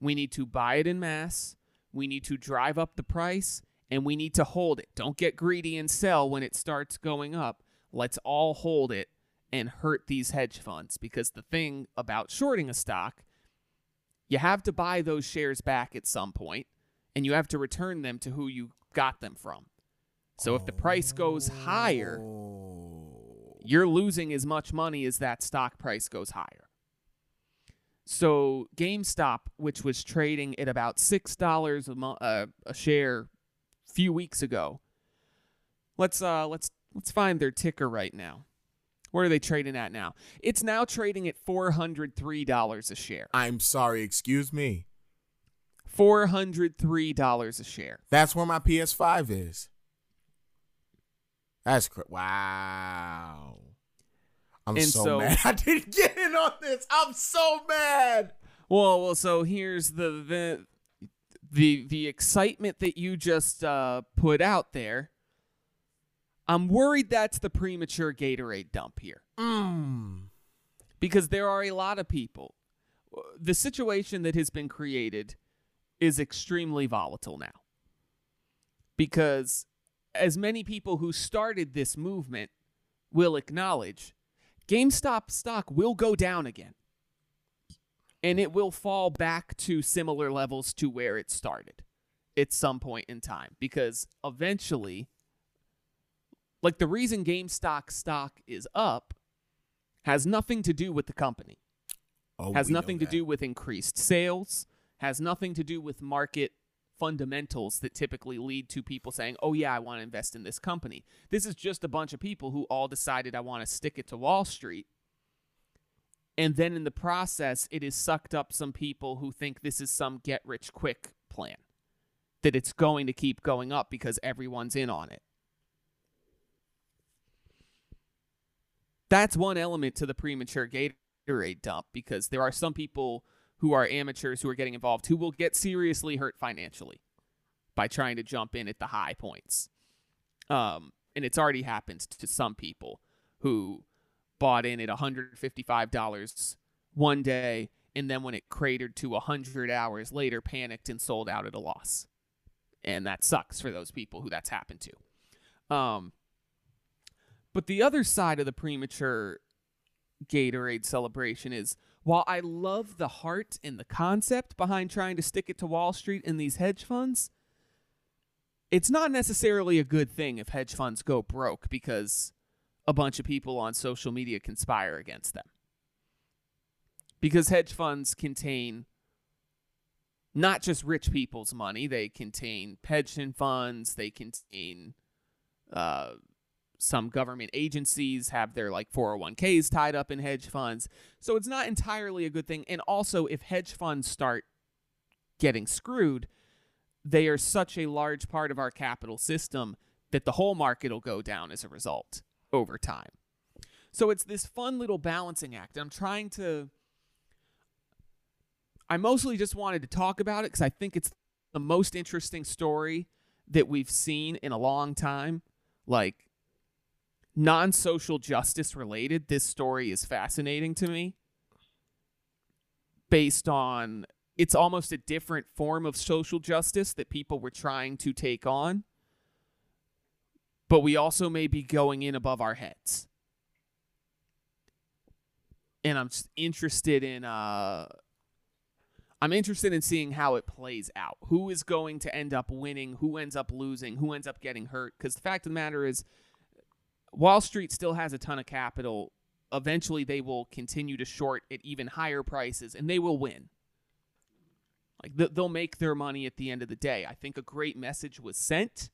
we need to buy it in mass, we need to drive up the price, and we need to hold it. Don't get greedy and sell when it starts going up. Let's all hold it and hurt these hedge funds because the thing about shorting a stock, you have to buy those shares back at some point and you have to return them to who you got them from. So if the price goes higher, Oh. You're losing as much money as that stock price goes higher. So GameStop, which was trading at about six dollars a, mo- uh, a share a few weeks ago, let's uh let's let's find their ticker right now. Where are they trading at now? It's now trading at four hundred three dollars a share. I'm sorry, excuse me. Four hundred three dollars a share. That's where my PS5 is. That's cr- wow. I'm so, so- mad. I didn't get in on this. I'm so mad. Well, well, so here's the the the the excitement that you just uh, put out there. I'm worried that's the premature Gatorade dump here Mm. because there are a lot of people. The situation that has been created is extremely volatile now because as many people who started this movement will acknowledge, GameStop stock will go down again. And it will fall back to similar levels to where it started at some point in time. Because eventually like the reason GameStop stock is up has nothing to do with the company. Oh, has nothing to do with increased sales, has nothing to do with market fundamentals that typically lead to people saying, "Oh yeah, I want to invest in this company." This is just a bunch of people who all decided I want to stick it to Wall Street. And then in the process, it has sucked up some people who think this is some get rich quick plan. That it's going to keep going up because everyone's in on it. That's one element to the premature Gatorade dump because there are some people who are amateurs who are getting involved who will get seriously hurt financially by trying to jump in at the high points. Um, and it's already happened to some people who bought in at $155 one day and then when it cratered to 100 hours later panicked and sold out at a loss. And that sucks for those people who that's happened to. Um, but the other side of the premature Gatorade celebration is while I love the heart and the concept behind trying to stick it to Wall Street and these hedge funds, it's not necessarily a good thing if hedge funds go broke because a bunch of people on social media conspire against them. Because hedge funds contain not just rich people's money, they contain pension funds, they contain uh, some government agencies have their like 401ks tied up in hedge funds. So it's not entirely a good thing. And also, if hedge funds start getting screwed, they are such a large part of our capital system that the whole market will go down as a result over time. So it's this fun little balancing act. I'm trying to. I mostly just wanted to talk about it because I think it's the most interesting story that we've seen in a long time. Like, non social justice related, this story is fascinating to me. Based on it's almost a different form of social justice that people were trying to take on. But we also may be going in above our heads. And I'm interested in uh I'm interested in seeing how it plays out. Who is going to end up winning? Who ends up losing? Who ends up getting hurt? Because the fact of the matter is, Wall Street still has a ton of capital. Eventually, they will continue to short at even higher prices and they will win. Like they'll make their money at the end of the day. I think a great message was sent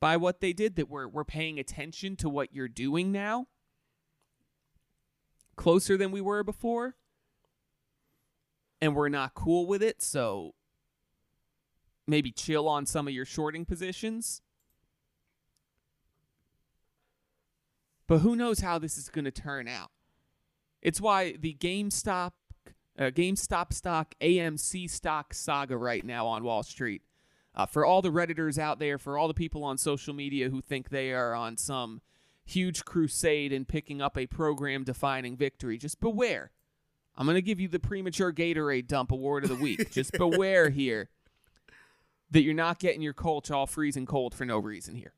by what they did that we're we're paying attention to what you're doing now. Closer than we were before. And we're not cool with it, so maybe chill on some of your shorting positions. But who knows how this is going to turn out? It's why the GameStop uh, GameStop stock, AMC stock saga right now on Wall Street. Uh, for all the Redditors out there, for all the people on social media who think they are on some huge crusade and picking up a program defining victory, just beware. I'm going to give you the premature Gatorade dump award of the week. just beware here that you're not getting your Colch all freezing cold for no reason here.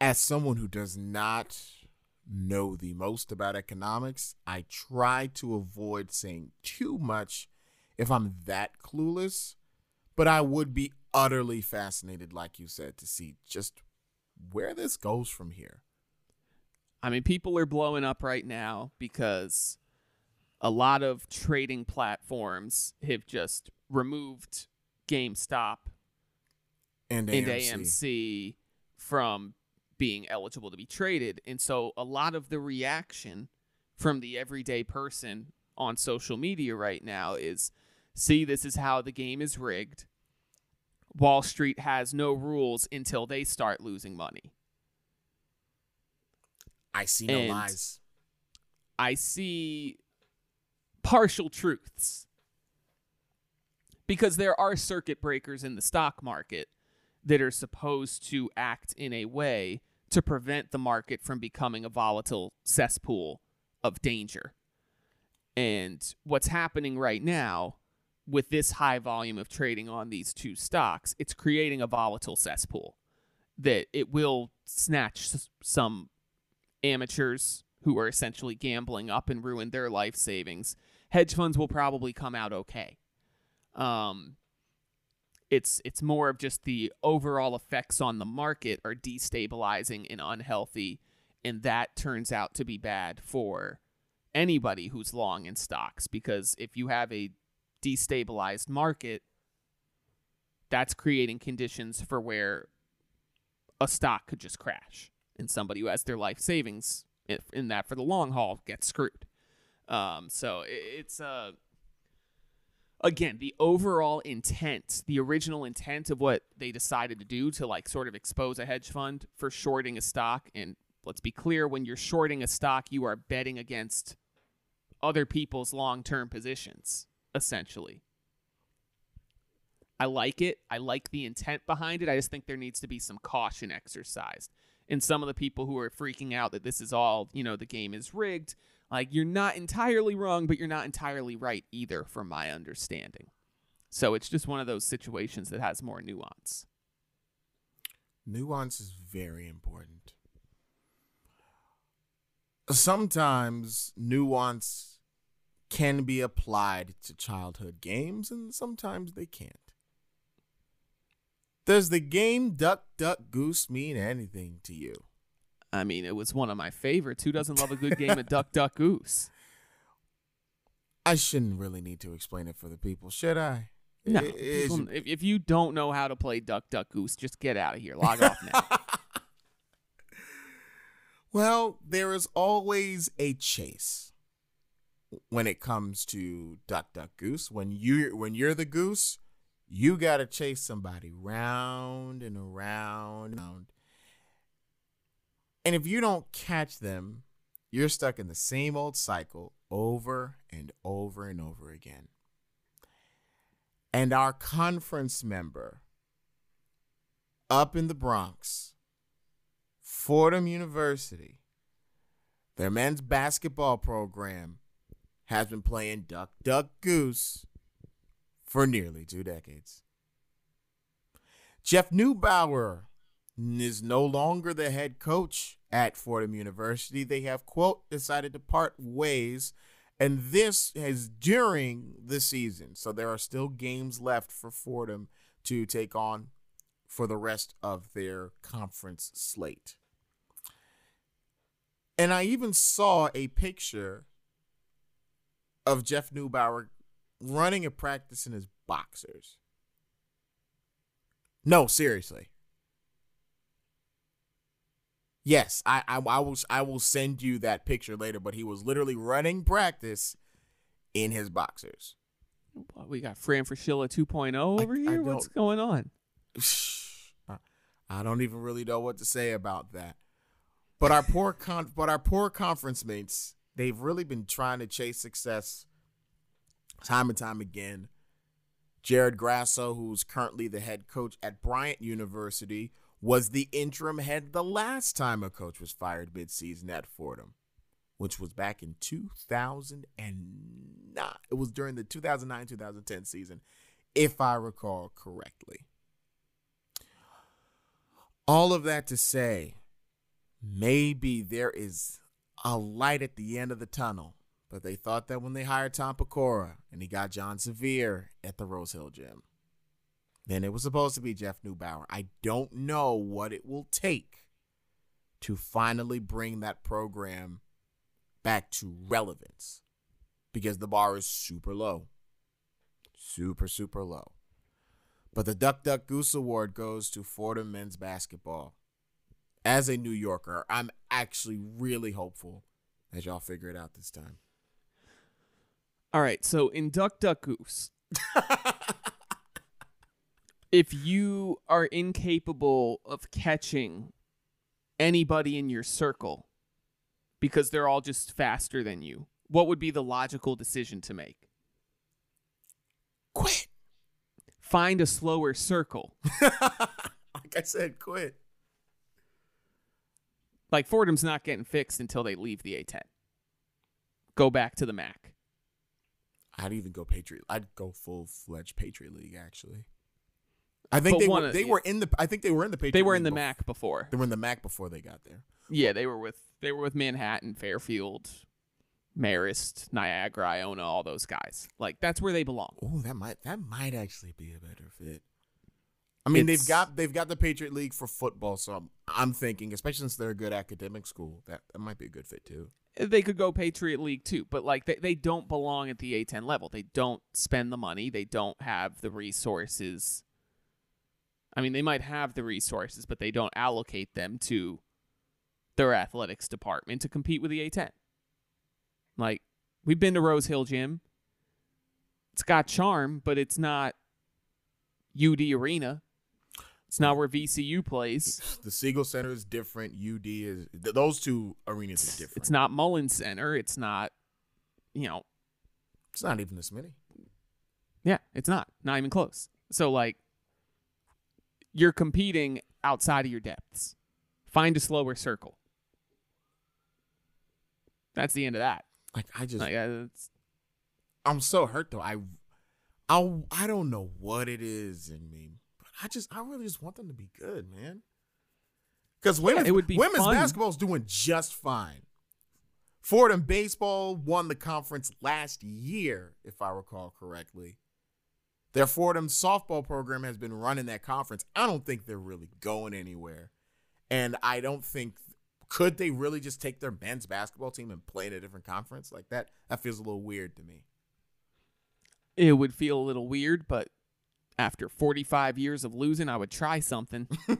As someone who does not know the most about economics, I try to avoid saying too much if I'm that clueless, but I would be utterly fascinated, like you said, to see just where this goes from here. I mean, people are blowing up right now because a lot of trading platforms have just removed GameStop and AMC, and AMC from being eligible to be traded. And so a lot of the reaction from the everyday person on social media right now is see, this is how the game is rigged. Wall Street has no rules until they start losing money. I see no and lies. I see partial truths. Because there are circuit breakers in the stock market that are supposed to act in a way to prevent the market from becoming a volatile cesspool of danger. And what's happening right now with this high volume of trading on these two stocks, it's creating a volatile cesspool that it will snatch some amateurs who are essentially gambling up and ruin their life savings. Hedge funds will probably come out okay. Um, it's it's more of just the overall effects on the market are destabilizing and unhealthy and that turns out to be bad for anybody who's long in stocks because if you have a destabilized market that's creating conditions for where a stock could just crash and somebody who has their life savings in that for the long haul gets screwed. Um, so it's a uh, again, the overall intent, the original intent of what they decided to do to like sort of expose a hedge fund for shorting a stock. And let's be clear when you're shorting a stock, you are betting against other people's long term positions, essentially. I like it. I like the intent behind it. I just think there needs to be some caution exercised. And some of the people who are freaking out that this is all, you know, the game is rigged, like you're not entirely wrong, but you're not entirely right either, from my understanding. So it's just one of those situations that has more nuance. Nuance is very important. Sometimes nuance can be applied to childhood games, and sometimes they can't. Does the game Duck Duck Goose mean anything to you? I mean, it was one of my favorites. Who doesn't love a good game of Duck Duck Goose? I shouldn't really need to explain it for the people, should I? No, is- people- if, if you don't know how to play Duck Duck Goose, just get out of here. Log off now. Well, there is always a chase when it comes to duck duck goose. When you when you're the goose, you got to chase somebody round and around and around. And if you don't catch them, you're stuck in the same old cycle over and over and over again. And our conference member up in the Bronx, Fordham University, their men's basketball program has been playing Duck Duck Goose for nearly two decades. Jeff Neubauer is no longer the head coach at Fordham University. They have, quote, decided to part ways, and this is during the season. So there are still games left for Fordham to take on for the rest of their conference slate. And I even saw a picture of Jeff Neubauer running a practice in his boxers. No, seriously. Yes, I, I I will I will send you that picture later, but he was literally running practice in his boxers. What, we got Fran Fraschilla 2.0 over I here. What's going on? I don't even really know what to say about that. But our poor con- but our poor conference mates, they've really been trying to chase success time and time again. Jared Grasso, who's currently the head coach at Bryant University, was the interim head the last time a coach was fired midseason at Fordham, which was back in 2009. It was during the 2009-2010 season, if I recall correctly. All of that to say, maybe there is a light at the end of the tunnel. But they thought that when they hired Tom Pecora and he got Jon Severe at the Rose Hill Gym, then it was supposed to be Jeff Neubauer. I don't know what it will take to finally bring that program back to relevance because the bar is super low. Super, super low. But the Duck Duck Goose Award goes to Fordham men's basketball. As a New Yorker, I'm actually really hopeful that y'all figure it out this time. All right, so in Duck Duck Goose, if you are incapable of catching anybody in your circle because they're all just faster than you, what would be the logical decision to make? Quit. Find a slower circle. like I said, quit. Like Fordham's not getting fixed until they leave the A10. Go back to the MAC. I'd even go Patriot. I'd go full fledged Patriot League actually. I think But they were, of- they were in the. I think they were in the Patriot. They were in the bef- MAC before. They were in the MAC before they got there. Yeah, they were with they were with Manhattan, Fairfield, Marist, Niagara, Iona, all those guys. Like that's where they belong. Oh, that might that might actually be a better fit. I mean, they've got they've got the Patriot League for football, so I'm, I'm thinking, especially since they're a good academic school, that that might be a good fit too. They could go Patriot League too, but like they, they don't belong at the A10 level. They don't spend the money. They don't have the resources. I mean, they might have the resources, but they don't allocate them to their athletics department to compete with the A10. Like we've been to Rose Hill Gym. It's got charm, but it's not UD Arena. It's not where VCU plays. The Siegel Center is different. UD is th- those two arenas are different. It's not Mullins Center. It's not, you know, It's not even this many. Yeah, it's not. Not even close. So like you're competing outside of your depths. Find a slower circle. That's the end of that. Like I just, Like, uh, it's, I'm so hurt though. I, I, I don't know what it is in me, but I just, I really just want them to be good, man. Because women's, it would be women's fun. basketball is doing just fine. Fordham baseball won the conference last year, if I recall correctly. Their Fordham softball program has been running that conference. I don't think they're really going anywhere. And I don't think could they really just take their men's basketball team and play in a different conference like that? That feels a little weird to me. it would feel a little weird, but After 45 years of losing, I would try something. I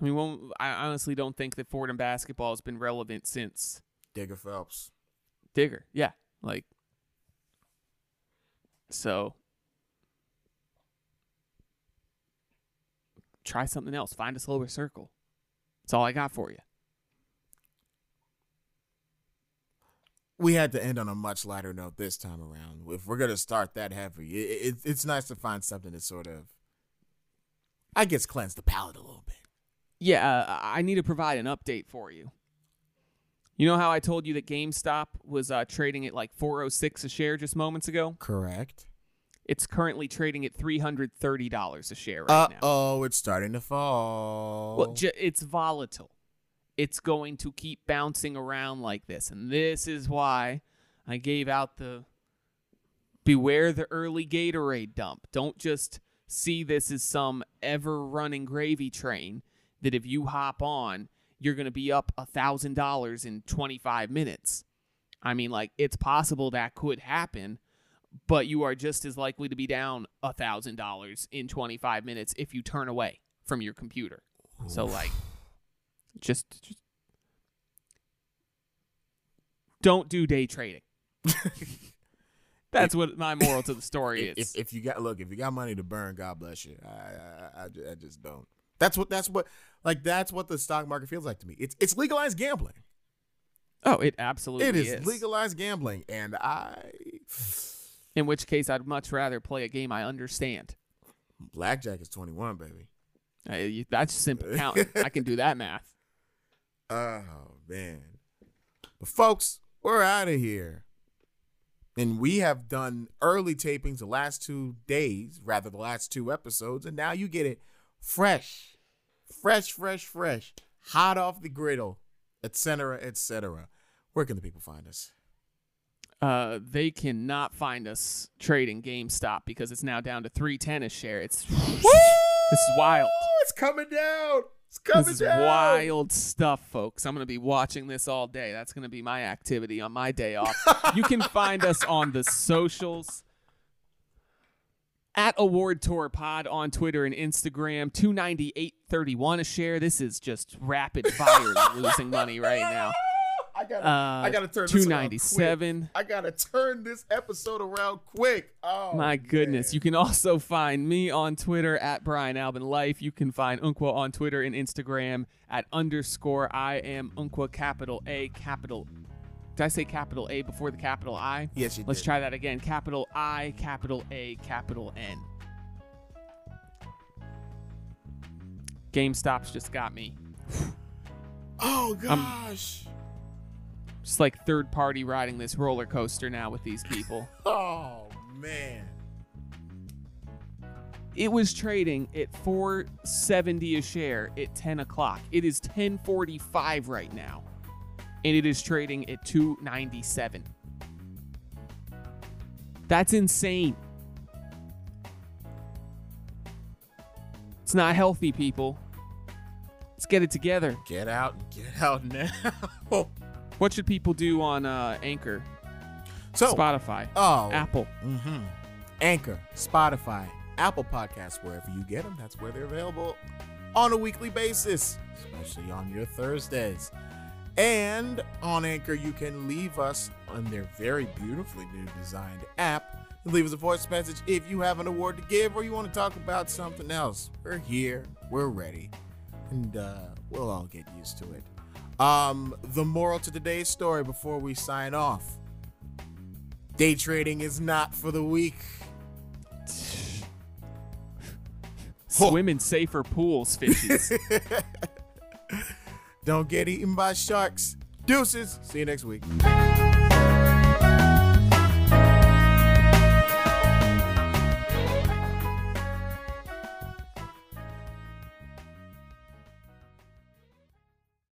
mean, well, I honestly don't think that Fordham basketball has been relevant since Digger Phelps. Digger. Yeah, like so. Try something else. Find a slower circle. That's all I got for you. We had to end on a much lighter note this time around. If we're gonna start that heavy, it, it, it's nice to find something that sort of, I guess, cleanse the palate a little bit. Yeah, uh, I need to provide an update for you. You know how I told you that GameStop was uh, trading at like 406 a share just moments ago? Correct. It's currently trading at $330 a share right Uh now. oh, it's starting to fall. Well, ju- it's volatile. It's going to keep bouncing around like this. And this is why I gave out the beware the early Gatorade dump. Don't just see this as some ever running gravy train that if you hop on, you're going to be up a $1,000 in 25 minutes. I mean, like, it's possible that could happen, but you are just as likely to be down a $1,000 in 25 minutes if you turn away from your computer. So like just just don't do day trading. That's what my moral to the story is. if if you got look, if you got money to burn, God bless you. I I, I, I just don't. That's what that's what like that's what the stock market feels like to me. It's it's legalized gambling. oh, it absolutely It is, is. legalized gambling, and I In which case, I'd much rather play a game I understand. blackjack is twenty one, baby. You- that's simple counting. I can do that math. Oh man. But folks, we're out of here. And we have done early tapings the last two days, rather the last two episodes, and now you get it fresh. Fresh, fresh, fresh. Hot off the griddle, etc., etc. Where can the people find us? Uh, they cannot find us trading GameStop because it's now down to 310 a share. It's this is wild. It's coming down. It's coming This is down. wild stuff, folks. I'm going to be watching this all day. That's going to be my activity on my day off. you can find us on the socials at Award Tour Pod on Twitter and Instagram. 298.31 a share. This is just rapid fire losing money right now. I gotta, Uh, I gotta turn this around quick. 297. I gotta turn this episode around quick. Oh My goodness. man. You can also find me on Twitter at Brian Albin Life. You can find Unqua on Twitter and Instagram at underscore I am Unqua capital A capital. Did I say capital A before the capital I? Yes, you did. Let's did. try that again. Capital I, capital A, capital N. GameStop's just got me. Oh gosh. Just like third party riding this roller coaster now with these people. oh man. it was trading at 470 a share at 10 o'clock it is 1045 right now and it is trading at 297 that's insane. It's not healthy people. Let's get it together. Get out and get out now. what should people do on uh, anchor? So spotify. oh apple. hmm Anchor, Spotify, Apple Podcasts, wherever you get them, that's where they're available on a weekly basis, especially on your Thursdays. And on Anchor, you can leave us on their very beautifully new designed app. Leave us a voice message if you have an award to give or you want to talk about something else. We're here, we're ready, and uh, we'll all get used to it. Um, the moral to today's story before we sign off day trading is not for the weak. swim in safer pools fishies Don't get eaten by sharks. Deuces. See you next week.